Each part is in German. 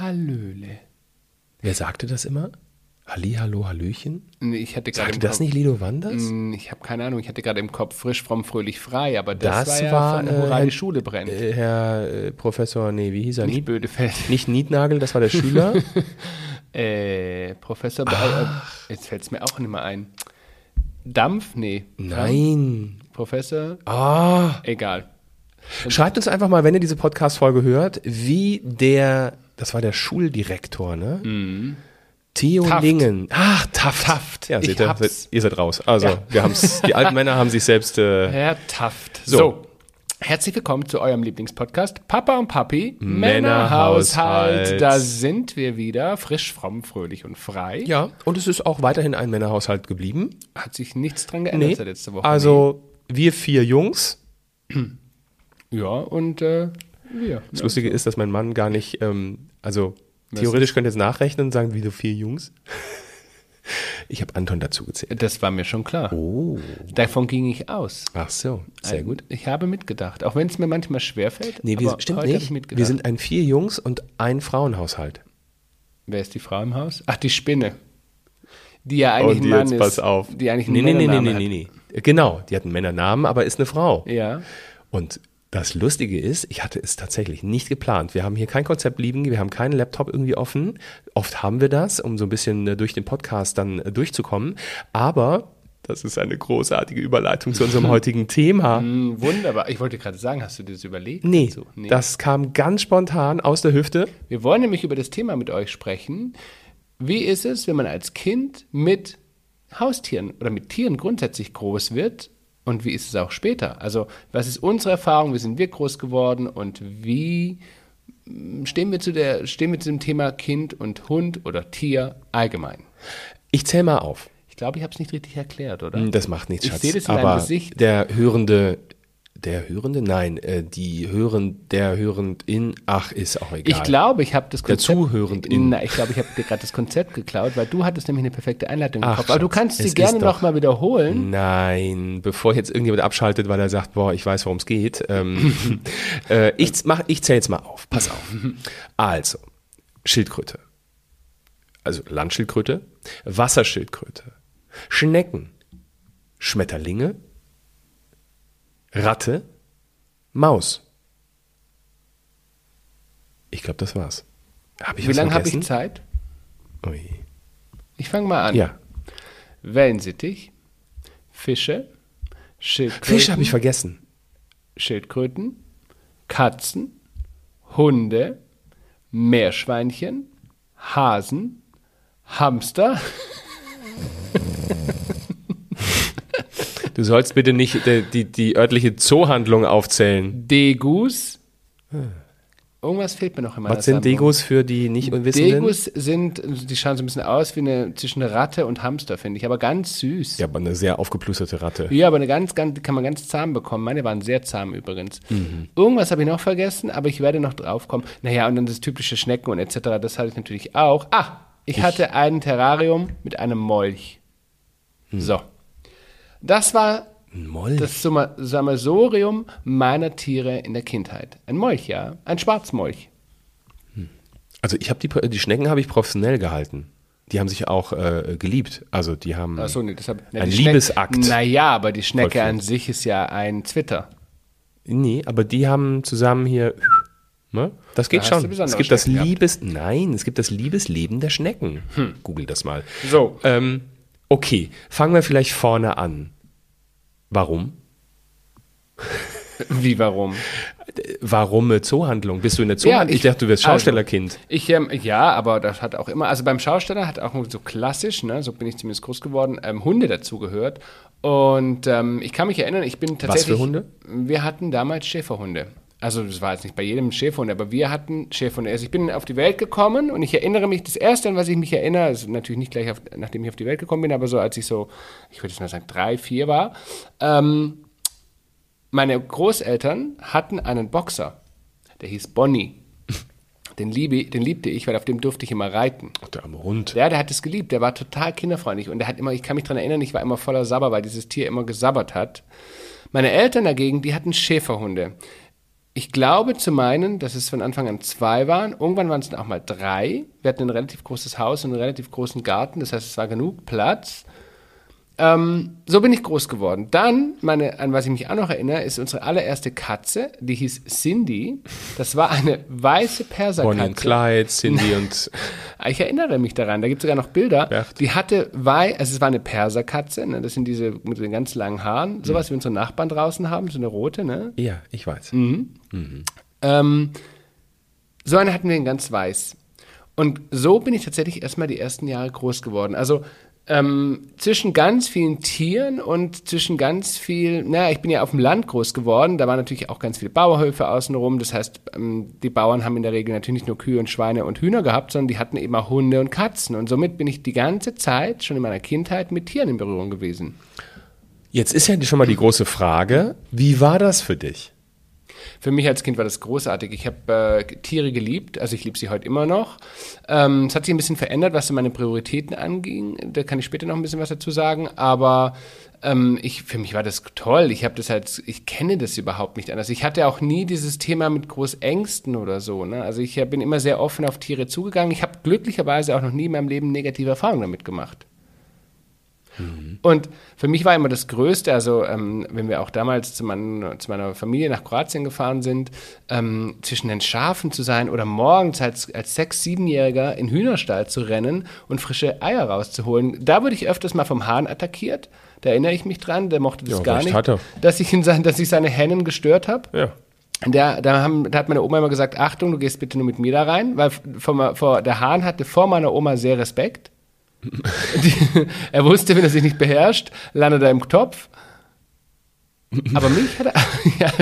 Hallöle. Wer sagte das immer? Halli, hallo, hallöchen? Nee, Ich hatte gerade Sagte das Kopf, nicht Lido Wanders? Hm, Ich habe keine Ahnung, ich hatte gerade im Kopf frisch, fromm, fröhlich, frei, aber das, Das war ja war, von äh, die Schule brennt. Äh, Herr äh, Professor, nee, wie hieß er? Nicht Nicht, Bödefeld. nicht Nietnagel, das war der Schüler. Äh, Professor, äh, jetzt fällt es mir auch nicht mehr ein. Dampf? Nee. Nein. Professor? Ah. Egal. Schreibt uns einfach mal, wenn ihr diese Podcast-Folge hört, wie der, das war der Schuldirektor, ne? Theo Mhm. Taft. Lingen. Ach, Taft. Taft. Ja, seht ihr, ihr seid raus. Also, Ja. wir haben's, die alten Männer haben sich selbst, äh, Herr Taft. So. So. Herzlich willkommen zu eurem Lieblingspodcast Papa und Papi Männerhaushalt. Männerhaushalt. Da sind wir wieder, frisch, fromm, fröhlich und frei. ja, und es ist auch weiterhin ein Männerhaushalt geblieben. Hat sich nichts dran geändert Nee. seit letzter Woche. Also, wir vier Jungs. Ja, und äh, wir. Das Lustige ist, dass mein Mann gar nicht, ähm, also theoretisch könnte jetzt nachrechnen und sagen, wie so vier Jungs. Ich habe Anton dazu gezählt. Das war mir schon klar. Oh. Davon ging ich aus. Ach so, sehr gut. Ich habe mitgedacht, auch wenn es mir manchmal schwerfällt. Nee, wir, stimmt heute habe ich nicht. mitgedacht. Wir sind ein vier Jungs und ein Frauenhaushalt. Wer ist die Frau im Haus? Ach, die Spinne. Die ja eigentlich ein Mann ist. Die eigentlich einen nee, nee, nee, nee, nee, nee. Genau, die hat einen Männernamen, aber ist eine Frau. Ja. Und das Lustige ist, ich hatte es tatsächlich nicht geplant. Wir haben hier kein Konzept liegen, wir haben keinen Laptop irgendwie offen. Oft haben wir das, um so ein bisschen äh, durch den Podcast dann äh, durchzukommen. Aber das ist eine großartige Überleitung zu unserem heutigen Thema. Hm, wunderbar. Ich wollte gerade sagen, hast du dir das überlegt? Nee, dazu? das kam ganz spontan aus der Hüfte. Wir wollen nämlich über das Thema mit euch sprechen. Wie ist es, wenn man als Kind mit Haustieren oder mit Tieren grundsätzlich groß wird? Und wie ist es auch später? Also, was ist unsere Erfahrung? Wie sind wir groß geworden? Und wie mm, stehen wir zu, der, stehen wir zu dem Thema Kind und Hund oder Tier allgemein? Ich zähl mal auf. Ich glaube, ich habe es nicht richtig erklärt, oder? Hm, Das macht nichts, Ich Schatz. sehe das in deinem Aber Gesicht. der Hörende, der Hörende? Nein, äh, die Hören, der Hörendin, ach, ist auch egal. Ich glaube, ich habe das Der Konzept. Zuhörendin. Na, ich glaube, ich habe dir gerade das Konzept geklaut, weil du hattest nämlich eine perfekte Einleitung im Ach, Kopf. Aber du kannst sie gerne nochmal wiederholen. Nein, bevor jetzt irgendjemand abschaltet, weil er sagt, boah, ich weiß, worum es geht. Ähm, äh, ich mach, ich zähle jetzt mal auf. Pass auf. Also, Schildkröte. Also Landschildkröte, Wasserschildkröte, Schnecken, Schmetterlinge, Ratte, Maus. Ich glaube, das war's. Wie lange habe ich? Zeit? Ui. Ich fange mal an. Ja, Wellensittich, Fische, Schildkröten, Fische habe ich vergessen. Schildkröten, Katzen, Hunde, Meerschweinchen, Hasen, Hamster, Du sollst bitte nicht die, die, die örtliche Zoohandlung aufzählen. Degus. Irgendwas fehlt mir noch in meiner Was sind. Degus für die nicht Unwissenden? Degus sind, die schauen so ein bisschen aus wie eine zwischen Ratte und Hamster, finde ich, aber ganz süß. Ja, aber eine sehr aufgeplusterte Ratte. Ja, aber eine ganz, ganz, die kann man ganz zahm bekommen. Meine waren sehr zahm übrigens. Irgendwas habe ich noch vergessen, aber ich werde noch drauf kommen. Naja, und dann das typische Schnecken und etc., das hatte ich natürlich auch. Ah, ich, hatte ein Terrarium mit einem Molch. So. Das war Moll. das Summa- Sammelsorium meiner Tiere in der Kindheit. Ein Molch, ja. Ein Schwarzmolch. Also ich habe die, die Schnecken habe ich professionell gehalten. Die haben sich auch äh, geliebt. Also die haben. Achso, nee, das hab, na, Ein Liebesakt. Naja, aber die Schnecke an sich ist ja ein Twitter. Nee, aber die haben zusammen hier. Ne? Das geht Da schon. Es gibt das Schnecken gehabt. Liebes. Nein, es gibt das Liebesleben der Schnecken. Google das mal. So. Ähm, okay, fangen wir vielleicht vorne an. Warum? Wie, warum? Warum eine Zoohandlung? Bist du in der Zoohandlung? ich, dachte, du wärst also, Schaustellerkind. ich, ähm, ja, aber das hat auch immer, also beim Schausteller hat auch so klassisch, ne, so bin ich zumindest groß geworden, ähm, Hunde dazugehört. Und ähm, ich kann mich erinnern, ich bin tatsächlich. für Hunde? Wir hatten damals Schäferhunde. Also das war jetzt nicht bei jedem Schäferhund, aber wir hatten Schäferhunde. Also ich bin auf die Welt gekommen und ich erinnere mich, das erste, an was ich mich erinnere, ist natürlich nicht gleich, auf, nachdem ich auf die Welt gekommen bin, aber so als ich so, ich würde jetzt mal sagen, drei, vier war, ähm, meine Großeltern hatten einen Boxer, der hieß Bonnie. Den, liebe, den liebte ich, weil auf dem durfte ich immer reiten. Ach, der arme Hund. Der, der hat es geliebt, der war total kinderfreundlich und der hat immer, ich kann mich daran erinnern, ich war immer voller Sabber, weil dieses Tier immer gesabbert hat. Meine Eltern dagegen, die hatten Schäferhunde. Ich glaube zu meinen, dass es von Anfang an zwei waren. Irgendwann waren es dann auch mal drei. Wir hatten ein relativ großes Haus und einen relativ großen Garten. Das heißt, es war genug Platz. Ähm, so bin ich groß geworden. Dann, meine, an was ich mich auch noch erinnere, ist unsere allererste Katze, die hieß Cindy. Das war eine weiße Perserkatze. Bonnie und Clyde, Cindy und. Ich erinnere mich daran, da gibt es sogar noch Bilder. Bert. Die hatte, wei also es war eine Perserkatze, ne? das sind diese mit den ganz langen Haaren, sowas wie unsere Nachbarn draußen haben, so eine rote, ne? Ja, ich weiß. Ähm, so eine hatten wir in ganz weiß. Und so bin ich tatsächlich erstmal die ersten Jahre groß geworden. Also ähm, zwischen ganz vielen Tieren und zwischen ganz viel, naja, ich bin ja auf dem Land groß geworden, da waren natürlich auch ganz viele Bauerhöfe außenrum. Das heißt, ähm, die Bauern haben in der Regel natürlich nicht nur Kühe und Schweine und Hühner gehabt, sondern die hatten eben auch Hunde und Katzen. Und somit bin ich die ganze Zeit, schon in meiner Kindheit, mit Tieren in Berührung gewesen. Jetzt ist ja schon mal die große Frage, wie war das für dich? Für mich als Kind war das großartig. Ich habe äh, Tiere geliebt, also ich liebe sie heute immer noch. Ähm, es hat sich ein bisschen verändert, was meine Prioritäten anging. Da kann ich später noch ein bisschen was dazu sagen. Aber ähm, ich, für mich war das toll. Ich habe das halt, ich kenne das überhaupt nicht anders. Ich hatte auch nie dieses Thema mit Großängsten oder so. Ne? Also ich bin immer sehr offen auf Tiere zugegangen. Ich habe glücklicherweise auch noch nie in meinem Leben negative Erfahrungen damit gemacht. Und für mich war immer das Größte, also ähm, wenn wir auch damals zu, mein, zu, meiner Familie nach Kroatien gefahren sind, ähm, zwischen den Schafen zu sein oder morgens als, als Sechs-, Siebenjähriger in Hühnerstall zu rennen und frische Eier rauszuholen. Da wurde ich öfters mal vom Hahn attackiert. Da erinnere ich mich dran, der mochte das Ja, gar nicht, dass ich, ihn, sein- dass ich seine Hennen gestört habe. Ja. Der, da, haben, da hat meine Oma immer gesagt, Achtung, du gehst bitte nur mit mir da rein, weil vor, vor, der Hahn hatte vor meiner Oma sehr Respekt. Er wusste, wenn er sich nicht beherrscht, landet er im Topf. Aber mich hat er. ja,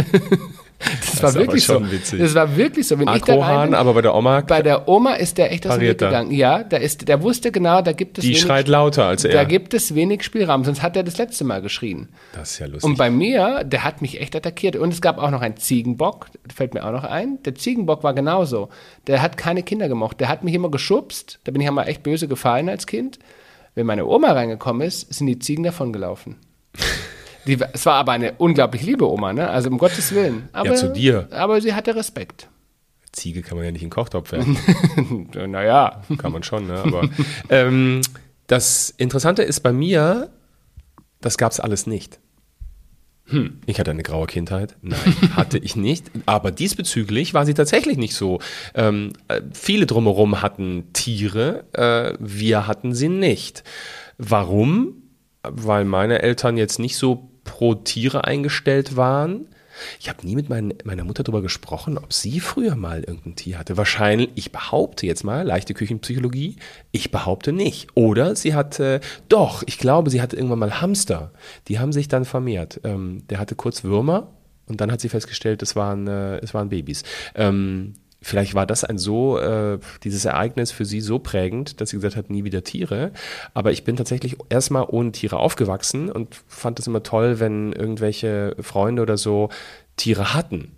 das, ist war wirklich so. schon witzig. Das war wirklich so. Wenn ich da rein bin, aber bei der Oma, bei der Oma ist der echt aus dem Weg gegangen. Ja, der, ist, der wusste genau, da gibt es die wenig, schreit lauter als da er. gibt es wenig Spielraum, sonst hat er das letzte Mal geschrien. Das ist ja lustig. Und bei mir, der hat mich echt attackiert. Und es gab auch noch einen Ziegenbock, fällt mir auch noch ein. Der Ziegenbock war genauso. Der hat keine Kinder gemocht. Der hat mich immer geschubst. Da bin ich einmal echt böse gefallen als Kind. Wenn meine Oma reingekommen ist, sind die Ziegen davongelaufen. Die, es war aber eine unglaublich liebe Oma, ne? Also um Gottes Willen. Aber, zu dir. Aber sie hatte Respekt. Ziege kann man ja nicht in den Kochtopf werfen. naja. kann man schon, ne? Aber ähm, das Interessante ist bei mir, das gab es alles nicht. Ich hatte eine graue Kindheit. Nein, hatte ich nicht. Aber diesbezüglich war sie tatsächlich nicht so. Ähm, äh, viele drumherum hatten Tiere, äh, wir hatten sie nicht. Warum? Weil meine Eltern jetzt nicht so pro Tiere eingestellt waren. Ich habe nie mit mein, meiner Mutter darüber gesprochen, ob sie früher mal irgendein Tier hatte. Wahrscheinlich, ich behaupte jetzt mal, leichte Küchenpsychologie, ich behaupte nicht. Oder sie hatte, doch, ich glaube, sie hatte irgendwann mal Hamster. Die haben sich dann vermehrt. Ähm, der hatte kurz Würmer und dann hat sie festgestellt, es waren, äh, es waren Babys. Ähm, Vielleicht war das ein so, äh, dieses Ereignis für sie so prägend, dass sie gesagt hat, nie wieder Tiere. Aber ich bin tatsächlich erstmal ohne Tiere aufgewachsen und fand es immer toll, wenn irgendwelche Freunde oder so Tiere hatten.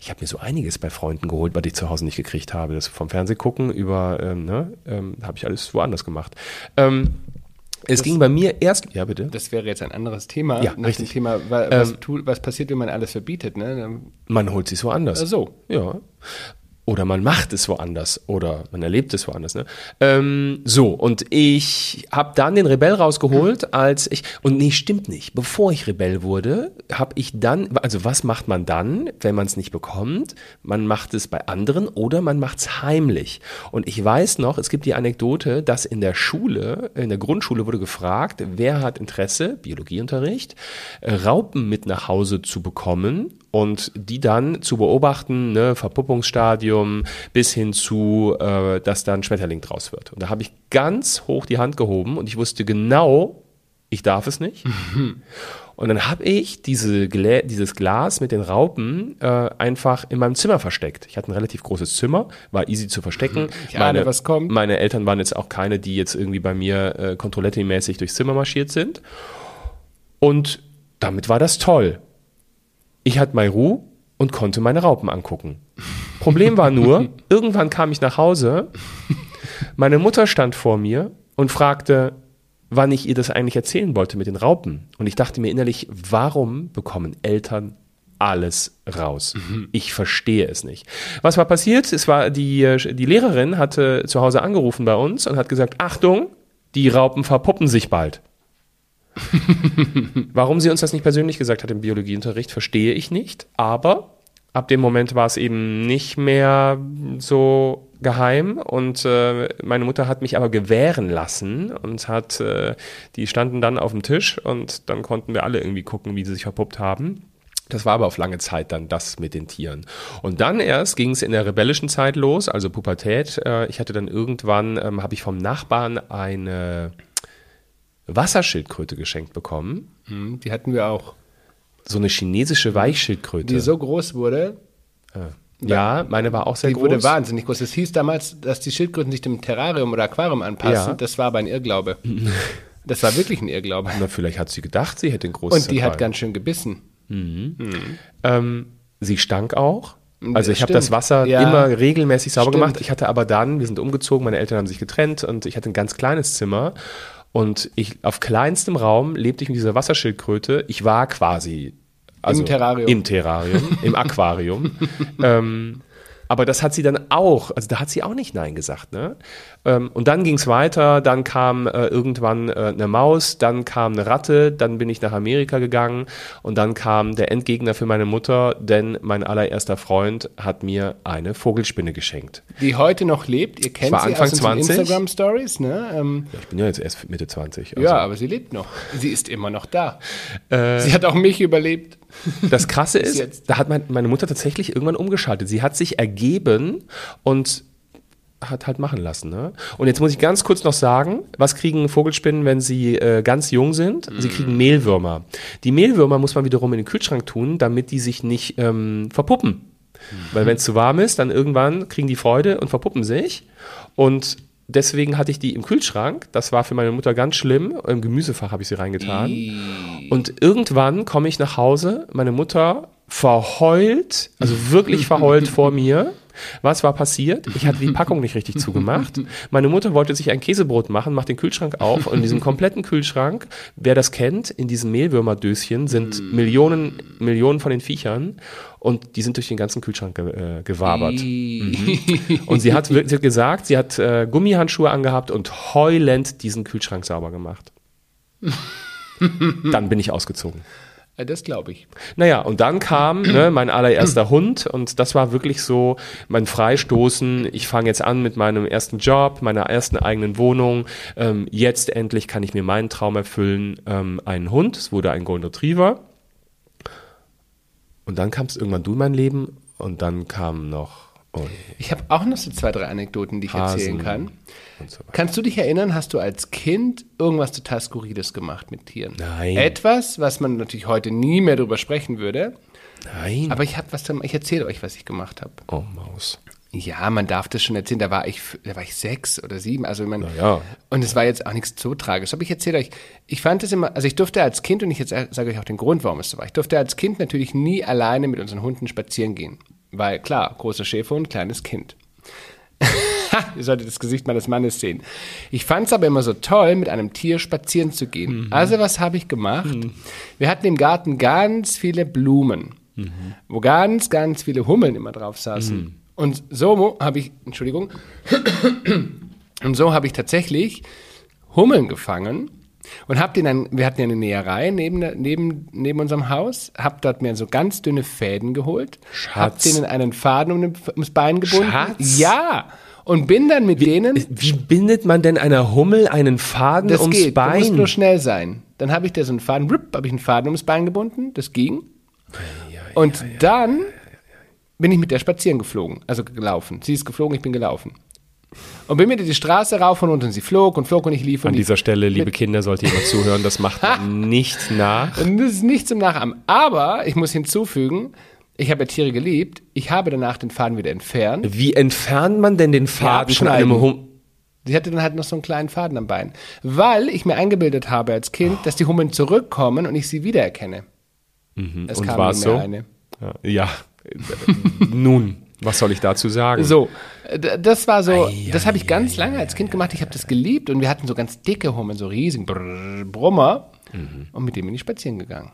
Ich habe mir so einiges bei Freunden geholt, was ich zu Hause nicht gekriegt habe. Das vom Fernseh gucken über, ähm, ne, ähm, habe ich alles woanders gemacht. Ähm, es ging bei mir erst, ja bitte, Das wäre jetzt ein anderes Thema. Ja, nach richtig. Dem Thema, wa- was, Ähm, was passiert, wenn man alles verbietet, ne? Man holt sich woanders. Ach so. Ja. Oder man macht es woanders oder man erlebt es woanders. Ne? Ähm, so, und ich habe dann den Rebell rausgeholt, als ich, und nee, stimmt nicht, bevor ich Rebell wurde, habe ich dann, also was macht man dann, wenn man es nicht bekommt? Man macht es bei anderen oder man macht es heimlich. Und ich weiß noch, es gibt die Anekdote, dass in der Schule, in der Grundschule wurde gefragt, wer hat Interesse, Biologieunterricht, Raupen mit nach Hause zu bekommen und die dann zu beobachten, ne, Verpuppungsstadium bis hin zu, äh, dass dann Schmetterling draus wird. Und da habe ich ganz hoch die Hand gehoben und ich wusste genau, ich darf es nicht. Und dann habe ich diese Glä dieses Glas mit den Raupen äh, einfach in meinem Zimmer versteckt. Ich hatte ein relativ großes Zimmer, war easy zu verstecken. Ich ahne, was kommt. Meine Eltern waren jetzt auch keine, die jetzt irgendwie bei mir äh, Controletti-mäßig durchs Zimmer marschiert sind. Und damit war das toll. Ich hatte meine Ruhe und konnte meine Raupen angucken. Problem war nur, irgendwann kam ich nach Hause, meine Mutter stand vor mir und fragte, wann ich ihr das eigentlich erzählen wollte mit den Raupen. Und ich dachte mir innerlich, warum bekommen Eltern alles raus. Ich verstehe es nicht. Was war passiert? Es war die, äh, die Lehrerin hatte zu Hause angerufen bei uns und hat gesagt, Achtung, die Raupen verpuppen sich bald. Warum sie uns das nicht persönlich gesagt hat im Biologieunterricht, verstehe ich nicht. Aber ab dem Moment war es eben nicht mehr so geheim und äh, meine Mutter hat mich aber gewähren lassen und hat, äh, die standen dann auf dem Tisch und dann konnten wir alle irgendwie gucken, wie sie sich verpuppt haben. Das war aber auf lange Zeit dann das mit den Tieren. Und dann erst ging es in der rebellischen Zeit los, also Pubertät. Äh, ich hatte dann irgendwann, ähm, habe ich vom Nachbarn eine Wasserschildkröte geschenkt bekommen. Hm, Die hatten wir auch. So eine chinesische Weichschildkröte. Die so groß wurde, ja, meine war auch sehr die groß. wurde wahnsinnig groß. Es hieß damals, dass die Schildkröten sich dem Terrarium oder Aquarium anpassen. Ja. Das war aber ein Irrglaube. Das war wirklich ein Irrglaube. Na, vielleicht hat sie gedacht, sie hätte ein großes Und die hat Aquarium. ganz schön gebissen. Ähm, sie stank auch. Also ich habe das Wasser Ja. immer regelmäßig sauber Stimmt. gemacht. Ich hatte aber dann, wir sind umgezogen, meine Eltern haben sich getrennt und ich hatte ein ganz kleines Zimmer. Und ich auf kleinstem Raum lebte ich mit dieser Wasserschildkröte. Ich war quasi also Terrarium. Im Terrarium, im Aquarium. ähm, aber das hat sie dann auch, also da hat sie auch nicht Nein gesagt. Ne? Ähm, und dann ging es weiter, dann kam äh, irgendwann äh, eine Maus, dann kam eine Ratte, dann bin ich nach Amerika gegangen und dann kam der Endgegner für meine Mutter, denn mein allererster Freund hat mir eine Vogelspinne geschenkt. Die heute noch lebt. Ihr kennt sie Anfang aus unseren 20. Instagram-Stories. Ne? Ähm, Ich bin ja jetzt erst Mitte 20. also- ja, aber sie lebt noch. Sie ist immer noch da. Äh, sie hat auch mich überlebt. Das Krasse ist, da hat mein, meine Mutter tatsächlich irgendwann umgeschaltet. Sie hat sich ergeben und hat halt machen lassen. Ne? Und jetzt muss ich ganz kurz noch sagen, was kriegen Vogelspinnen, wenn sie äh, ganz jung sind? Sie kriegen Mehlwürmer. Die Mehlwürmer muss man wiederum in den Kühlschrank tun, damit die sich nicht ähm, verpuppen. Weil wenn es zu warm ist, dann irgendwann kriegen die Freude und verpuppen sich. Und deswegen hatte ich die im Kühlschrank. Das war für meine Mutter ganz schlimm. Im Gemüsefach habe ich sie reingetan. Und irgendwann komme ich nach Hause, meine Mutter verheult, also wirklich verheult vor mir. Was war passiert? Ich hatte die Packung nicht richtig zugemacht. Meine Mutter wollte sich ein Käsebrot machen, macht den Kühlschrank auf und in diesem kompletten Kühlschrank, wer das kennt, in diesen Mehlwürmerdöschen sind Millionen, Millionen von den Viechern und die sind durch den ganzen Kühlschrank ge äh, gewabert. Und sie hat, sie hat gesagt, sie hat äh, Gummihandschuhe angehabt und heulend diesen Kühlschrank sauber gemacht. Dann bin ich ausgezogen. Äh, Das glaube ich. Naja, und dann kam ne, mein allererster Hund und das war wirklich so mein Freistoßen. Ich fange jetzt an mit meinem ersten Job, meiner ersten eigenen Wohnung. Ähm, jetzt endlich kann ich mir meinen Traum erfüllen, ähm, einen Hund. Es wurde ein Golden Retriever. Und dann kamst irgendwann du in mein Leben und dann kam noch oh, Ich habe auch noch so zwei, drei Anekdoten, die ich erzählen Hasen kann. Und so weiter. Kannst du dich erinnern, hast du als Kind irgendwas total Skurriles gemacht mit Tieren? Nein. Etwas, was man natürlich heute nie mehr drüber sprechen würde. Nein. Aber ich habe was, ich erzähle euch, was ich gemacht habe. oh, Maus. Ja, man darf das schon erzählen. Da war ich, da war ich sechs oder sieben. Also man, ja. Und es war jetzt auch nichts so tragisch. Aber ich erzähle euch, ich fand es immer, also ich durfte als Kind, und ich jetzt sage euch auch den Grund, warum es so war. Ich durfte als Kind natürlich nie alleine mit unseren Hunden spazieren gehen. Weil klar, großer Schäferhund, kleines Kind. Ihr solltet das Gesicht meines Mannes sehen. Ich fand es aber immer so toll, mit einem Tier spazieren zu gehen. Also was habe ich gemacht? Wir hatten im Garten ganz viele Blumen, wo ganz, ganz viele Hummeln immer drauf saßen. Und so habe ich, Entschuldigung, und so habe ich tatsächlich Hummeln gefangen und hab den dann, wir hatten ja eine Näherei neben, neben, neben unserem Haus, hab dort mir so ganz dünne Fäden geholt, hab Schatz. denen einen Faden um den, ums Bein gebunden. Schatz. Ja. Und bin dann mit denen, Wie bindet man denn einer Hummel einen Faden das ums geht, Bein? musst nur schnell sein. Dann habe ich dir so einen Faden, habe ich einen Faden ums Bein gebunden, das ging. Und dann bin ich mit der spazieren geflogen, also gelaufen. Sie ist geflogen, ich bin gelaufen. Und bin mit ihr die Straße rauf und runter und sie flog und flog und ich lief An dieser Stelle, liebe Kinder, sollte jemand zuhören, das macht man nicht nach. Und das ist nicht zum Nachahmen. Aber ich muss hinzufügen, ich habe ja Tiere geliebt. Ich habe danach den Faden wieder entfernt. Wie entfernt man denn den Faden von einem abschneiden. Hum Sie hatte dann halt noch so einen kleinen Faden am Bein. Weil ich mir eingebildet habe als Kind, dass die Hummeln zurückkommen und ich sie wiedererkenne. Es Und kam war so? eine. Ja, ja. nun, was soll ich dazu sagen? So, das war so, Ei, das habe ich ganz lange als Kind gemacht. Ich habe das geliebt und wir hatten so ganz dicke Hummeln, so riesigen Brrr, Brummer. Mhm. Und mit dem bin ich spazieren gegangen.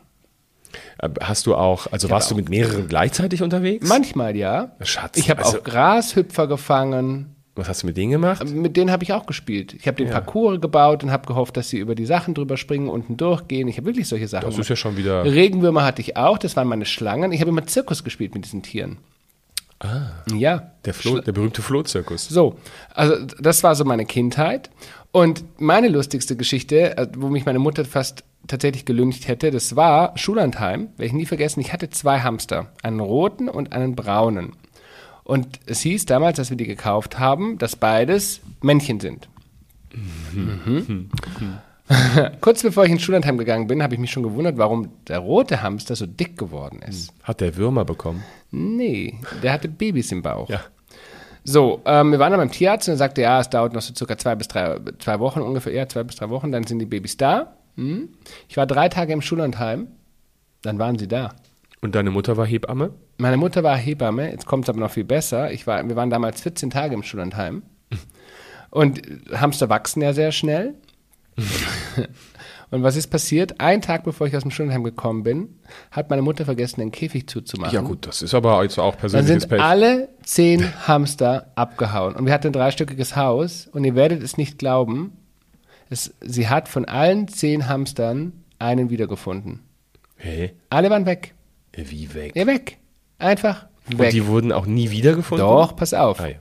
Äh, Hast du auch, also warst du mit mehreren gleichzeitig unterwegs? Manchmal ja. Schatz, Ich habe also- auch Grashüpfer gefangen. Was hast du mit denen gemacht? Mit denen habe ich auch gespielt. Ich habe den Parcours gebaut und habe gehofft, dass sie über die Sachen drüber springen, unten durchgehen. Ich habe wirklich solche Sachen Das gemacht. ist ja schon wieder. Regenwürmer hatte ich auch, das waren meine Schlangen. Ich habe immer Zirkus gespielt mit diesen Tieren. Ah. Ja. Der, Flo, der berühmte Flohzirkus. So, also das war so meine Kindheit. Und meine lustigste Geschichte, äh, wo mich meine Mutter fast tatsächlich gelüncht hätte, das war Schullandheim. Werde ich nie vergessen. Ich hatte zwei Hamster, einen roten und einen braunen. Und es hieß damals, als wir die gekauft haben, dass beides Männchen sind. Mhm. Kurz bevor ich ins Schullandheim gegangen bin, habe ich mich schon gewundert, warum der rote Hamster so dick geworden ist. Hat der Würmer bekommen? Nee, der hatte Babys im Bauch. Ja. So, ähm, wir waren dann beim Tierarzt und er sagte, ja, es dauert noch so circa zwei bis drei, zwei Wochen ungefähr, ja, zwei bis drei Wochen, dann sind die Babys da. Hm. Ich war drei Tage im Schullandheim, dann waren sie da. Und deine Mutter war Hebamme? Meine Mutter war Hebamme, jetzt kommt es aber noch viel besser. Ich war, wir waren damals 14 Tage im Schullandheim. Und Hamster wachsen ja sehr schnell. Und was ist passiert? Ein Tag bevor ich aus dem Schullandheim gekommen bin, hat meine Mutter vergessen, den Käfig zuzumachen. Ja, gut, das ist aber jetzt auch Dann persönliches sind Pech. alle zehn Hamster abgehauen. Und wir hatten ein dreistöckiges Haus. Und ihr werdet es nicht glauben, es, sie hat von allen zehn Hamstern einen wiedergefunden. Hey, Alle waren weg. wie weg? Ja, weg. Einfach Und weg. die wurden auch nie wiedergefunden? Doch, pass auf. Ah, ja.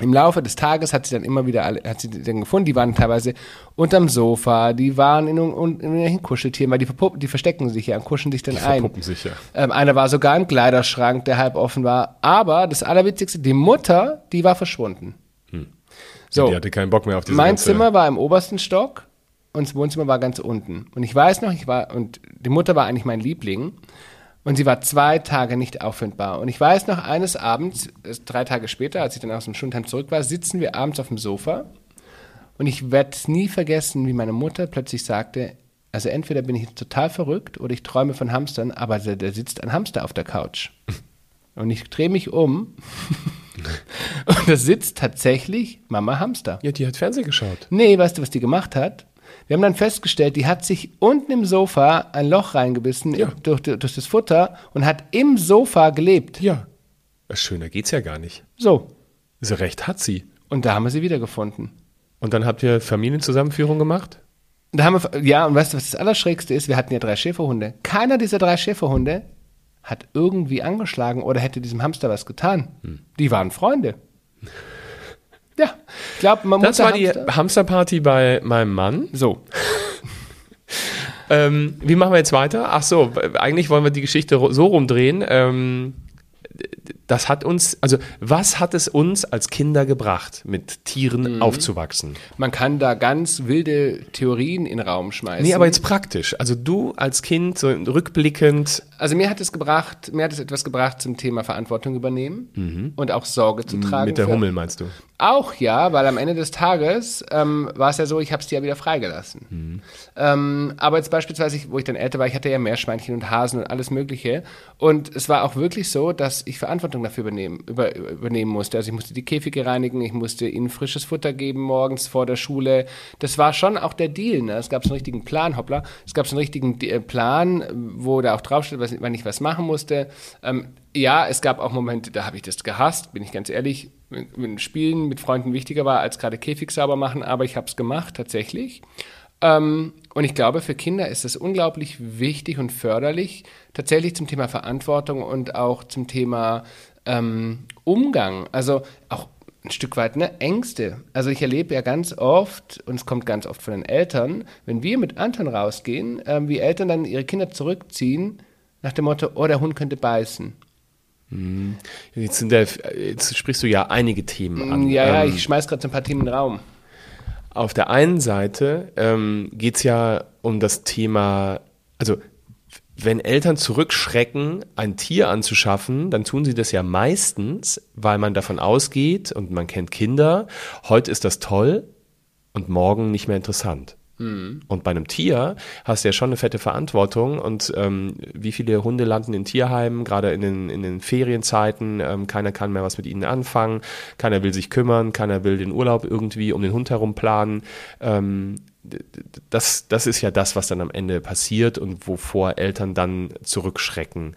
Im Laufe des Tages hat sie dann immer wieder alle, hat sie dann gefunden. Die waren teilweise unterm Sofa, die waren in, in, in Kuscheltieren, weil die, verpuppen, die verstecken sich ja und kuscheln sich dann Die ein. verpuppen sich ja. Ähm, einer war sogar im Kleiderschrank, der halb offen war. Aber das Allerwitzigste, die Mutter, die war verschwunden. So, Die hatte keinen Bock mehr auf diese mein. Zimmer war im obersten Stock und das Wohnzimmer war ganz unten. Und ich weiß noch, ich war, und die Mutter war eigentlich mein Liebling. Und sie war zwei Tage nicht auffindbar. Und ich weiß noch, eines Abends, drei Tage später, als ich dann aus dem Schulheim zurück war, sitzen wir abends auf dem Sofa. Und ich werde es nie vergessen, wie meine Mutter plötzlich sagte, also entweder bin ich total verrückt oder ich träume von Hamstern, aber da, da sitzt ein Hamster auf der Couch. Und ich drehe mich um und da sitzt tatsächlich Mama Hamster. Ja, die hat Fernsehen geschaut. Nee, weißt du, was die gemacht hat? Wir haben dann festgestellt, die hat sich unten im Sofa ein Loch reingebissen Ja. durch, durch das Futter und hat im Sofa gelebt. Ja. Schöner geht's ja gar nicht. So. So recht hat sie. Und da haben wir sie wiedergefunden. Und dann habt ihr Familienzusammenführung gemacht? Da haben wir, ja, und weißt du, was das Allerschrägste ist? Wir hatten ja drei Schäferhunde. Keiner dieser drei Schäferhunde hat irgendwie angeschlagen oder hätte diesem Hamster was getan. Hm. Die waren Freunde. Ja, ich glaube, man Das muss war die Hamsterparty bei meinem Mann. So, Ähm, wie machen wir jetzt weiter? Ach so, eigentlich wollen wir die Geschichte so rumdrehen. Ähm, das hat uns, also was hat es uns als Kinder gebracht, mit Mhm. Tieren aufzuwachsen? man kann da ganz wilde Theorien in den Raum schmeißen. Nee, aber jetzt praktisch. Also du als Kind, so rückblickend, Also mir hat es gebracht, mir hat es etwas gebracht zum Thema Verantwortung übernehmen und auch Sorge zu tragen. Mhm. mit der Hummel meinst du? Auch ja, weil am Ende des Tages ähm, war es ja so, ich habe es dir ja wieder freigelassen. Mhm. Ähm, aber jetzt beispielsweise, wo ich dann älter war, ich hatte ja Meerschweinchen und Hasen und alles Mögliche. Und es war auch wirklich so, dass ich Verantwortung dafür übernehmen, über, übernehmen musste. Also ich musste die Käfige reinigen, ich musste ihnen frisches Futter geben morgens vor der Schule. Das war schon auch der Deal. Ne? Es gab so einen richtigen Plan, hoppla. Es gab so einen richtigen äh, Plan, wo da auch draufsteht, was, wann ich was machen musste. Ähm, ja, es gab auch Momente, da habe ich das gehasst, bin ich ganz ehrlich. Wenn Spielen mit Freunden wichtiger war als gerade Käfig sauber machen, aber ich habe es gemacht tatsächlich. Ähm, und ich glaube, für Kinder ist es unglaublich wichtig und förderlich, tatsächlich zum Thema Verantwortung und auch zum Thema ähm, Umgang. Also auch ein Stück weit ne, Ängste. Also ich erlebe ja ganz oft, und es kommt ganz oft von den Eltern, wenn wir mit Anton rausgehen, ähm, wie Eltern dann ihre Kinder zurückziehen, nach dem Motto, oh, der Hund könnte beißen. Jetzt, sind der, jetzt sprichst du ja einige Themen an. Ja, ja, Ähm, ich schmeiß gerade so ein paar Themen in den Raum. Auf der einen Seite ähm, geht es ja um das Thema, also wenn Eltern zurückschrecken, ein Tier anzuschaffen, dann tun sie das ja meistens, weil man davon ausgeht und man kennt Kinder, heute ist das toll und morgen nicht mehr interessant. Und bei einem Tier hast du ja schon eine fette Verantwortung. Und ähm, wie viele Hunde landen in Tierheimen, gerade in den, in den Ferienzeiten, ähm, keiner kann mehr was mit ihnen anfangen, keiner will sich kümmern, keiner will den Urlaub irgendwie um den Hund herum planen. Ähm, das, das ist ja das, was dann am Ende passiert und wovor Eltern dann zurückschrecken.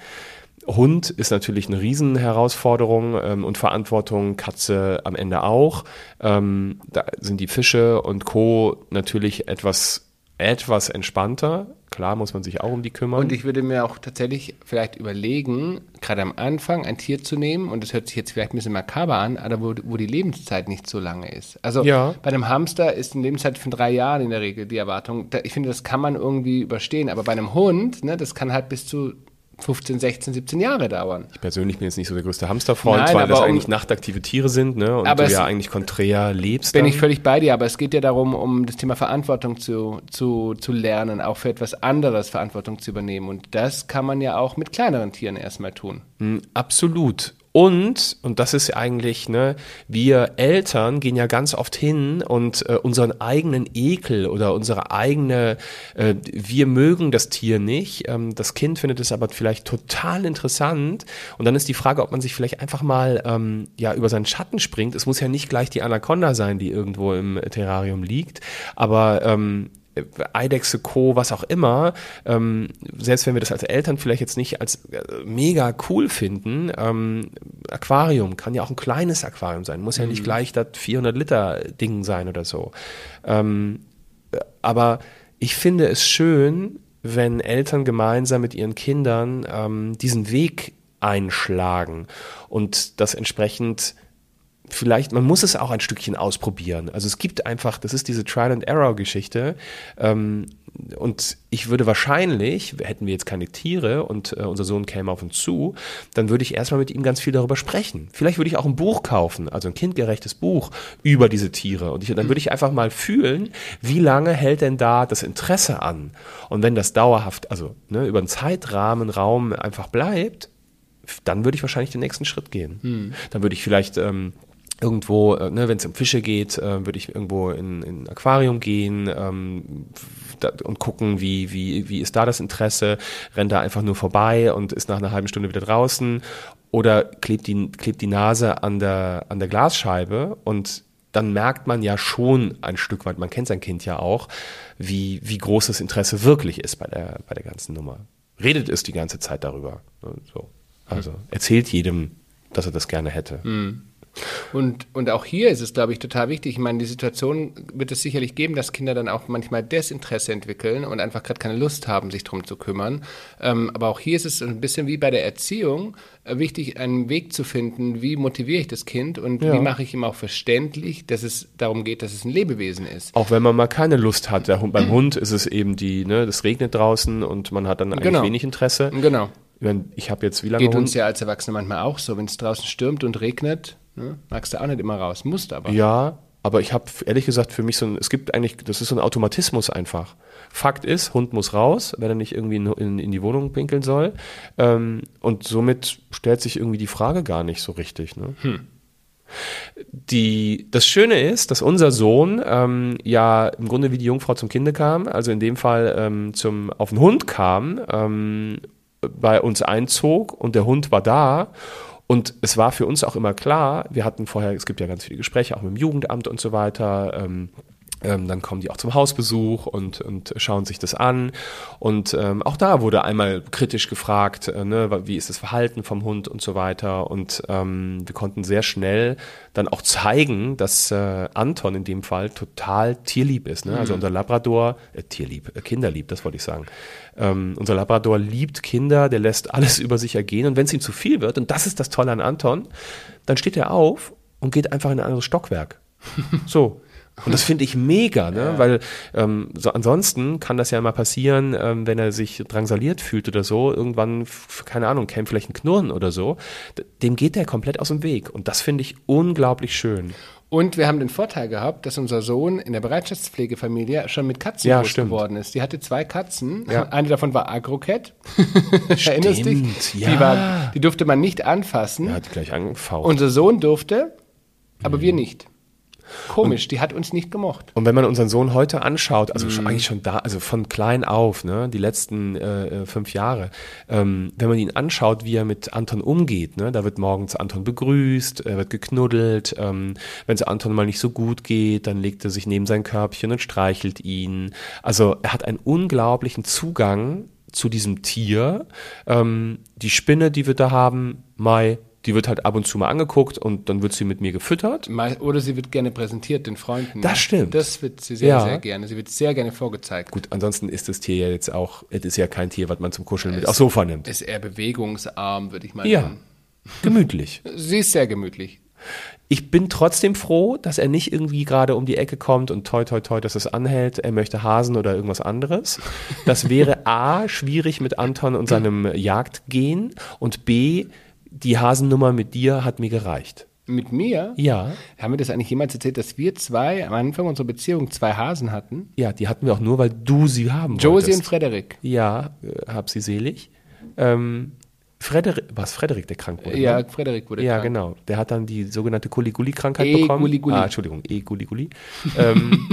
Hund ist natürlich eine Riesenherausforderung ähm, und Verantwortung, Katze am Ende auch. Ähm, da sind die Fische und Co. natürlich etwas, etwas entspannter. Klar muss man sich auch um die kümmern. Und ich würde mir auch tatsächlich vielleicht überlegen, gerade am Anfang ein Tier zu nehmen, und das hört sich jetzt vielleicht ein bisschen makaber an, aber wo, wo die Lebenszeit nicht so lange ist. Also Ja. bei einem Hamster ist eine Lebenszeit von drei Jahren in der Regel die Erwartung. Ich finde, das kann man irgendwie überstehen. Aber bei einem Hund, ne, das kann halt bis zu 15, 16, 17 Jahre dauern. ich persönlich bin jetzt nicht so der größte Hamsterfreund, Nein, weil das aber um- eigentlich nachtaktive Tiere sind ne? und Aber du ja eigentlich konträr lebst. Bin dann. ich völlig bei dir, aber es geht ja darum, um das Thema Verantwortung zu, zu, zu lernen, auch für etwas anderes Verantwortung zu übernehmen. Und das kann man ja auch mit kleineren Tieren erstmal tun. Mm, Absolut. Und, und das ist eigentlich, ne, wir Eltern gehen ja ganz oft hin und äh, unseren eigenen Ekel oder unsere eigene, äh, wir mögen das Tier nicht, ähm, das Kind findet es aber vielleicht total interessant. Und dann ist die Frage, ob man sich vielleicht einfach mal ähm, ja über seinen Schatten springt. Es muss ja nicht gleich die Anaconda sein, die irgendwo im Terrarium liegt, aber ähm, Eidechse, Co., was auch immer, ähm, selbst wenn wir das als Eltern vielleicht jetzt nicht als äh, mega cool finden, ähm, Aquarium kann ja auch ein kleines Aquarium sein, muss ja nicht gleich das 400 Liter Ding sein oder so. Ähm, äh, aber ich finde es schön, wenn Eltern gemeinsam mit ihren Kindern ähm, diesen Weg einschlagen und das entsprechend vielleicht, man muss es auch ein Stückchen ausprobieren. Also es gibt einfach, das ist diese Trial-and-Error-Geschichte. Ähm, und ich würde wahrscheinlich, hätten wir jetzt keine Tiere und äh, unser Sohn käme auf uns zu, dann würde ich erstmal mit ihm ganz viel darüber sprechen. Vielleicht würde ich auch ein Buch kaufen, also ein kindgerechtes Buch über diese Tiere. Und ich, dann würde ich einfach mal fühlen, wie lange hält denn da das Interesse an? Und wenn das dauerhaft, also ne, über einen Zeitrahmen, Raum einfach bleibt, dann würde ich wahrscheinlich den nächsten Schritt gehen. Dann würde ich vielleicht ähm, irgendwo, äh, ne, wenn es um Fische geht, äh, würde ich irgendwo in, in ein Aquarium gehen ähm, da, und gucken, wie, wie, wie ist da das Interesse, rennt da einfach nur vorbei und ist nach einer halben Stunde wieder draußen oder klebt die, klebt die Nase an der, an der Glasscheibe und dann merkt man ja schon ein Stück weit, man kennt sein Kind ja auch, wie, wie groß das Interesse wirklich ist bei der, bei der ganzen Nummer. Redet es die ganze Zeit darüber. ne, So. Also erzählt jedem, dass er das gerne hätte. Und, und auch hier ist es, glaube ich, total wichtig. Ich meine, die Situation wird es sicherlich geben, dass Kinder dann auch manchmal Desinteresse entwickeln und einfach gerade keine Lust haben, sich drum zu kümmern. Ähm, aber auch hier ist es ein bisschen wie bei der Erziehung äh, wichtig, einen Weg zu finden, wie motiviere ich das Kind und Ja. wie mache ich ihm auch verständlich, dass es darum geht, dass es ein Lebewesen ist. Auch wenn man mal keine Lust hat. Hund, beim Hund ist es eben die, ne, das regnet draußen und man hat dann eigentlich Genau. wenig Interesse. Genau. Ich habe jetzt wie lange Geht Hund? uns ja als Erwachsene manchmal auch so. Wenn es draußen stürmt und regnet, ne, magst du auch nicht immer raus, musst aber. Ja, aber ich habe ehrlich gesagt für mich so ein, es gibt eigentlich, das ist so ein Automatismus einfach. Fakt ist, Hund muss raus, wenn er nicht irgendwie in, in, in die Wohnung pinkeln soll. Ähm, und somit stellt sich irgendwie die Frage gar nicht so richtig. Ne? Die, das Schöne ist, dass unser Sohn ähm, ja im Grunde wie die Jungfrau zum Kinde kam, also in dem Fall ähm, zum, auf den Hund kam, ähm, bei uns einzog und der Hund war da. Und es war für uns auch immer klar, wir hatten vorher, es gibt ja ganz viele Gespräche, auch mit dem Jugendamt und so weiter. Ähm, ähm, dann kommen die auch zum Hausbesuch und, und schauen sich das an. Und ähm, auch da wurde einmal kritisch gefragt, äh, ne, wie ist das Verhalten vom Hund und so weiter. Und ähm, wir konnten sehr schnell dann auch zeigen, dass äh, Anton in dem Fall total tierlieb ist. Ne? Also unser Labrador, äh, tierlieb, äh, kinderlieb, das wollte ich sagen. Ähm, unser Labrador liebt Kinder, der lässt alles über sich ergehen. Und wenn es ihm zu viel wird, und das ist das Tolle an Anton, dann steht er auf und geht einfach in ein anderes Stockwerk. So. Und das finde ich mega, ne? weil ähm, so ansonsten kann das ja mal passieren, ähm, wenn er sich drangsaliert fühlt oder so, irgendwann, keine Ahnung, käme vielleicht ein Knurren oder so, dem geht der komplett aus dem Weg. Und das finde ich unglaublich schön. Und wir haben den Vorteil gehabt, dass unser Sohn in der Bereitschaftspflegefamilie schon mit Katzen Ja, groß stimmt. geworden ist. Die hatte zwei Katzen. Ja. Eine davon war Agrocat. Erinnerst dich? Stimmt, Die, ja. war, die durfte man nicht anfassen. Er hat gleich angefaucht. Unser Sohn durfte, aber Mhm. wir nicht. Komisch, die hat uns nicht gemocht. Und wenn man unseren Sohn heute anschaut, also schon, eigentlich schon da, also von klein auf, ne, die letzten äh, fünf Jahre, ähm, wenn man ihn anschaut, wie er mit Anton umgeht, ne, da wird morgens Anton begrüßt, er wird geknuddelt, ähm, wenn es Anton mal nicht so gut geht, dann legt er sich neben sein Körbchen und streichelt ihn. Also er hat einen unglaublichen Zugang zu diesem Tier. Ähm, die Spinne, die wir da haben, Mai, die wird halt ab und zu mal angeguckt und dann wird sie mit mir gefüttert. Oder sie wird gerne präsentiert den Freunden. Das stimmt. Das wird sie sehr, Ja. sehr gerne. Sie wird sehr gerne vorgezeigt. Gut, ansonsten ist das Tier ja jetzt auch, es ist ja kein Tier, was man zum Kuscheln mit aufs Sofa nimmt. Ist eher bewegungsarm, würde ich mal Ja, nennen. gemütlich. Sie ist sehr gemütlich. Ich bin trotzdem froh, dass er nicht irgendwie gerade um die Ecke kommt und toi toi toi, dass es anhält, er möchte Hasen oder irgendwas anderes. Das wäre A, schwierig mit Anton und seinem Jagdgehen und B, die Hasennummer mit dir hat mir gereicht. Mit mir? Ja, Haben wir das eigentlich jemals erzählt, dass wir zwei am Anfang unserer Beziehung zwei Hasen hatten? ja, die hatten wir auch nur, weil du sie haben Josie wolltest. und Frederik. Ja, äh, hab sie selig. Ähm, Frederik, was Frederik, der krank wurde? Ja, ne? Frederik wurde Ja, krank. genau. Der hat dann die sogenannte Kuliguli-Krankheit E. bekommen. Ah, Entschuldigung, E-Guliguli. ähm,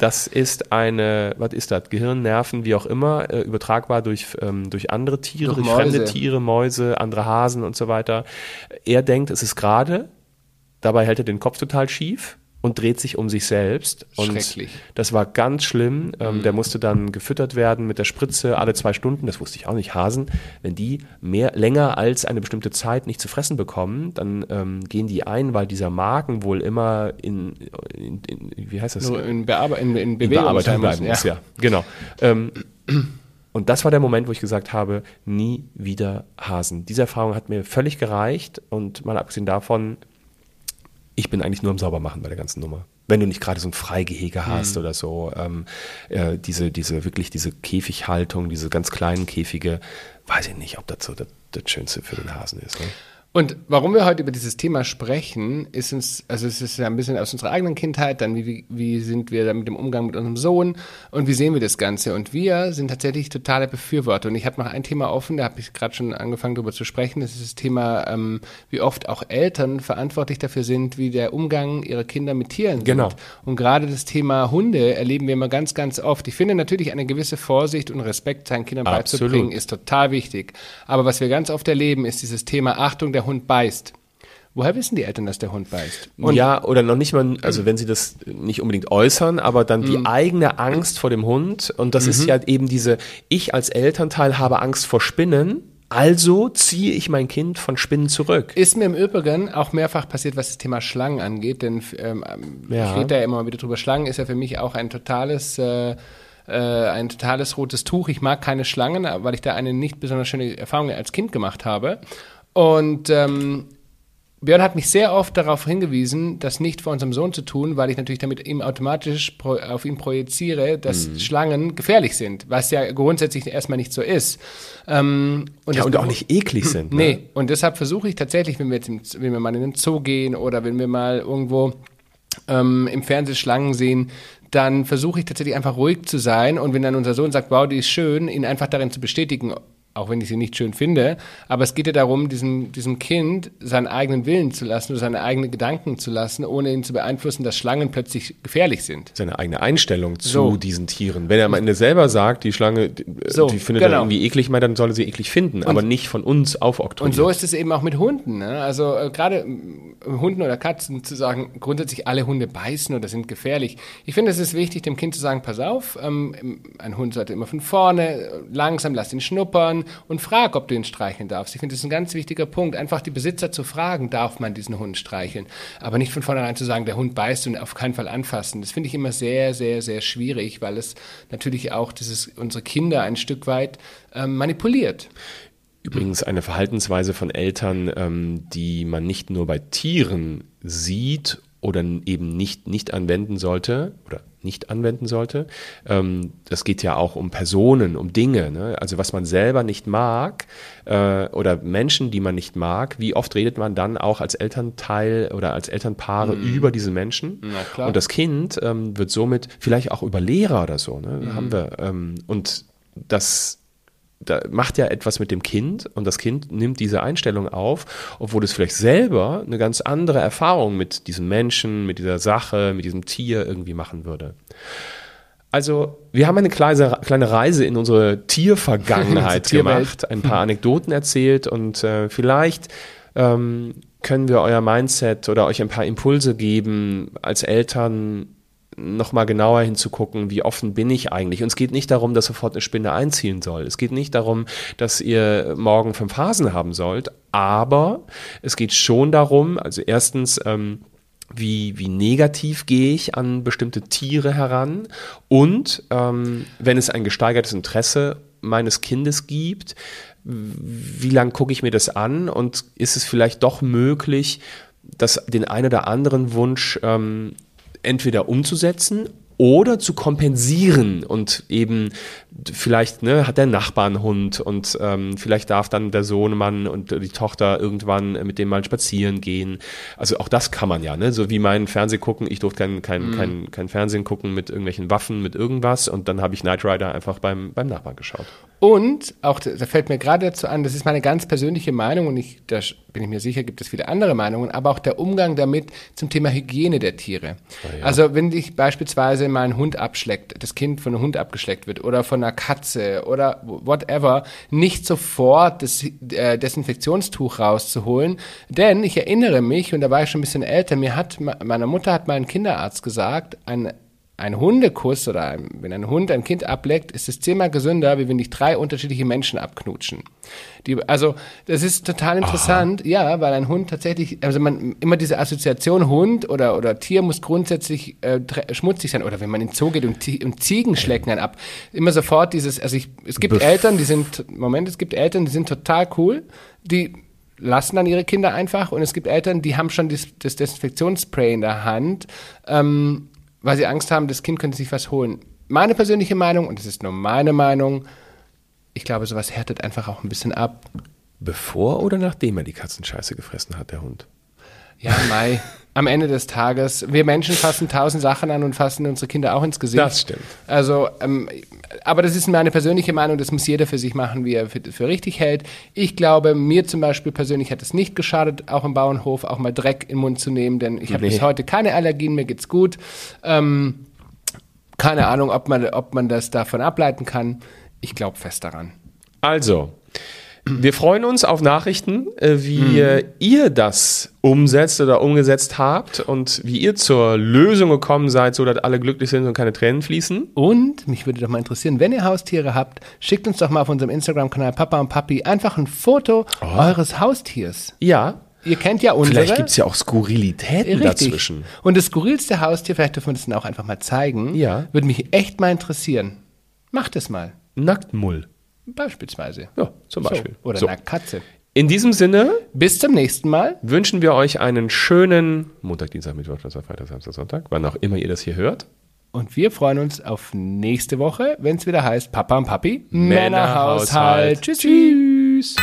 das ist eine, was ist das? Gehirn, Nerven, wie auch immer, äh, übertragbar durch, ähm, durch andere Tiere, Durch durch, fremde. Tiere, Mäuse, andere Hasen und so weiter. Er denkt, es ist gerade, dabei hält er den Kopf total schief und dreht sich um sich selbst. Und Schrecklich. das war ganz schlimm. Ähm, Der musste dann gefüttert werden mit der Spritze alle zwei Stunden. Das wusste ich auch nicht. Hasen, wenn die mehr länger als eine bestimmte Zeit nicht zu fressen bekommen, dann ähm, gehen die ein, weil dieser Magen wohl immer in, in, in wie heißt das? Nur in, Bearbe in, in Bewegung Bearbeitung bleiben muss, ja. Genau. Ähm, und das war der Moment, wo ich gesagt habe, nie wieder Hasen. Diese Erfahrung hat mir völlig gereicht und mal abgesehen davon, ich bin eigentlich nur am Saubermachen bei der ganzen Nummer. Wenn du nicht gerade so ein Freigehege hast oder so, ähm, äh, diese, diese, wirklich diese Käfighaltung, diese ganz kleinen Käfige, weiß ich nicht, ob das so das, das Schönste für den Hasen ist. Ne? Und warum wir heute über dieses Thema sprechen, ist uns, also es ist ja ein bisschen aus unserer eigenen Kindheit, dann wie, wie, sind wir da mit dem Umgang mit unserem Sohn und wie sehen wir das Ganze? Und wir sind tatsächlich totale Befürworter. Und ich habe noch ein Thema offen, da habe ich gerade schon angefangen darüber zu sprechen. Das ist das Thema, ähm, wie oft auch Eltern verantwortlich dafür sind, wie der Umgang ihrer Kinder mit Tieren Genau. sind. Und gerade das Thema Hunde erleben wir immer ganz, ganz oft. Ich finde natürlich eine gewisse Vorsicht und Respekt seinen Kindern Absolut. beizubringen, ist total wichtig. Aber was wir ganz oft erleben, ist dieses Thema Achtung, der Hund beißt. Woher wissen die Eltern, dass der Hund beißt? Und ja, oder noch nicht mal, also wenn sie das nicht unbedingt äußern, aber dann die eigene Angst vor dem Hund. Und das ist ja eben diese, ich als Elternteil habe Angst vor Spinnen, also ziehe ich mein Kind von Spinnen zurück. ist mir im Übrigen auch mehrfach passiert, was das Thema Schlangen angeht, denn ähm, Ja. ich rede da ja immer wieder drüber. Schlangen ist ja für mich auch ein totales, äh, äh, ein totales rotes Tuch. Ich mag keine Schlangen, weil ich da eine nicht besonders schöne Erfahrung als Kind gemacht habe. Und ähm, Björn hat mich sehr oft darauf hingewiesen, das nicht vor unserem Sohn zu tun, weil ich natürlich damit ihm automatisch auf ihn projiziere, dass Mhm. Schlangen gefährlich sind, was ja grundsätzlich erstmal nicht so ist. Ähm, und Ja, und auch nicht eklig sind. Nee, Ne? und deshalb versuche ich tatsächlich, wenn wir jetzt im, wenn wir mal in den Zoo gehen oder wenn wir mal irgendwo ähm, im Fernsehen Schlangen sehen, dann versuche ich tatsächlich einfach ruhig zu sein und wenn dann unser Sohn sagt, wow, die ist schön, ihn einfach darin zu bestätigen, auch wenn ich sie nicht schön finde, aber es geht ja darum, diesem, diesem Kind seinen eigenen Willen zu lassen oder seine eigenen Gedanken zu lassen, ohne ihn zu beeinflussen, dass Schlangen plötzlich gefährlich sind. Seine eigene Einstellung zu So. diesen Tieren. Wenn er am Ende selber sagt, die Schlange, die, So, die findet genau. er irgendwie eklig, mal, dann soll er sie eklig finden, aber nicht von uns aufoktroyiert. Und so ist es eben auch mit Hunden. Ne? Also äh, gerade ähm, Hunden oder Katzen zu sagen, grundsätzlich alle Hunde beißen oder sind gefährlich. Ich finde, es ist wichtig, dem Kind zu sagen, pass auf, ähm, ein Hund sollte immer von vorne, äh, langsam, lass ihn schnuppern und frag, ob du ihn streicheln darfst. Ich finde, das ist ein ganz wichtiger Punkt, einfach die Besitzer zu fragen, darf man diesen Hund streicheln. Aber nicht von vornherein zu sagen, der Hund beißt und auf keinen Fall anfassen. Das finde ich immer sehr, sehr, sehr schwierig, weil es natürlich auch dieses, unsere Kinder ein Stück weit ähm, manipuliert. Übrigens eine Verhaltensweise von Eltern, ähm, die man nicht nur bei Tieren sieht oder eben nicht, nicht anwenden sollte oder nicht anwenden sollte. Ähm, das geht ja auch um Personen, um Dinge. Ne? Also was man selber nicht mag äh, oder Menschen, die man nicht mag, wie oft redet man dann auch als Elternteil oder als Elternpaare über diese Menschen? Und das Kind ähm, wird somit vielleicht auch über Lehrer oder so, ne? haben wir. Ähm, und das da macht ja etwas mit dem Kind und das Kind nimmt diese Einstellung auf, obwohl es vielleicht selber eine ganz andere Erfahrung mit diesem Menschen, mit dieser Sache, mit diesem Tier irgendwie machen würde. Also, wir haben eine kleine, kleine Reise in unsere Tiervergangenheit gemacht, ein paar Anekdoten erzählt und äh, vielleicht ähm, können wir euer Mindset oder euch ein paar Impulse geben, als Eltern nochmal genauer hinzugucken, wie offen bin ich eigentlich. Und es geht nicht darum, dass sofort eine Spinne einziehen soll. Es geht nicht darum, dass ihr morgen fünf Hasen haben sollt, aber es geht schon darum, also erstens, ähm, wie, wie negativ gehe ich an bestimmte Tiere heran und ähm, wenn es ein gesteigertes Interesse meines Kindes gibt, wie lange gucke ich mir das an und ist es vielleicht doch möglich, dass den einen oder anderen Wunsch ähm, entweder umzusetzen oder zu kompensieren und eben vielleicht ne, hat der Nachbar einen Hund und ähm, vielleicht darf dann der Sohnemann und die Tochter irgendwann mit dem mal spazieren gehen. Also auch das kann man ja, ne? so wie mein Fernseh gucken. Ich durfte kein, kein, mhm. kein, kein Fernsehen gucken mit irgendwelchen Waffen, mit irgendwas und dann habe ich Knight Rider einfach beim, beim Nachbarn geschaut. Und auch, da fällt mir gerade dazu an, das ist meine ganz persönliche Meinung und ich, da bin ich mir sicher, gibt es viele andere Meinungen, aber auch der Umgang damit zum Thema Hygiene der Tiere. Oh ja. Also wenn dich beispielsweise mal ein Hund abschleckt, das Kind von einem Hund abgeschleckt wird oder von einer Katze oder whatever, nicht sofort das äh, Desinfektionstuch rauszuholen, denn ich erinnere mich, und da war ich schon ein bisschen älter, mir hat, meine Mutter hat mein Kinderarzt gesagt, ein ein Hundekuss oder ein, wenn ein Hund ein Kind ableckt, ist es zehnmal gesünder, wie wenn dich drei unterschiedliche Menschen abknutschen. Die, also das ist total interessant, Aha. ja, weil ein Hund tatsächlich, also man immer diese Assoziation Hund oder oder Tier muss grundsätzlich äh, schmutzig sein oder wenn man in den Zoo geht und, und Ziegen schlecken dann ab, immer sofort dieses, also ich, es gibt Bef Eltern, die sind, Moment, es gibt Eltern, die sind total cool, die lassen dann ihre Kinder einfach und es gibt Eltern, die haben schon das, das Desinfektionsspray in der Hand. Ähm, weil sie Angst haben, das Kind könnte sich was holen. Meine persönliche Meinung, und das ist nur meine Meinung, ich glaube, sowas härtet einfach auch ein bisschen ab. Bevor oder nachdem er die Katzenscheiße gefressen hat, der Hund? Ja, Mai. Am Ende des Tages, wir Menschen fassen tausend Sachen an und fassen unsere Kinder auch ins Gesicht. Das stimmt. Also, ähm, aber das ist meine persönliche Meinung, das muss jeder für sich machen, wie er für, für richtig hält. Ich glaube, mir zum Beispiel persönlich hat es nicht geschadet, auch im Bauernhof auch mal Dreck in den Mund zu nehmen, denn ich habe nee. bis heute keine Allergien, mir geht's gut. Ähm, keine Ahnung, ob man, ob man das davon ableiten kann. Ich glaube fest daran. Also, wir freuen uns auf Nachrichten, äh, wie mhm. ihr das umsetzt oder umgesetzt habt und wie ihr zur Lösung gekommen seid, so dass alle glücklich sind und keine Tränen fließen. Und mich würde doch mal interessieren, wenn ihr Haustiere habt, schickt uns doch mal auf unserem Instagram-Kanal Papa und Papi einfach ein Foto oh. eures Haustiers. Ja, Ihr kennt ja unsere. Vielleicht gibt es ja auch Skurrilitäten Richtig. dazwischen. Und das skurrilste Haustier, vielleicht dürfen wir das dann auch einfach mal zeigen, ja. würde mich echt mal interessieren. Macht es mal. Nacktmull. Beispielsweise. Ja, zum Beispiel. So. Oder so. eine Katze. In diesem Sinne, bis zum nächsten Mal. Wünschen wir euch einen schönen Montag, Dienstag, Mittwoch, Donnerstag, Freitag, Samstag, Sonntag, wann auch immer ihr das hier hört. Und wir freuen uns auf nächste Woche, wenn es wieder heißt Papa und Papi Männerhaushalt. Männerhaushalt. Tschüss. Tschüss.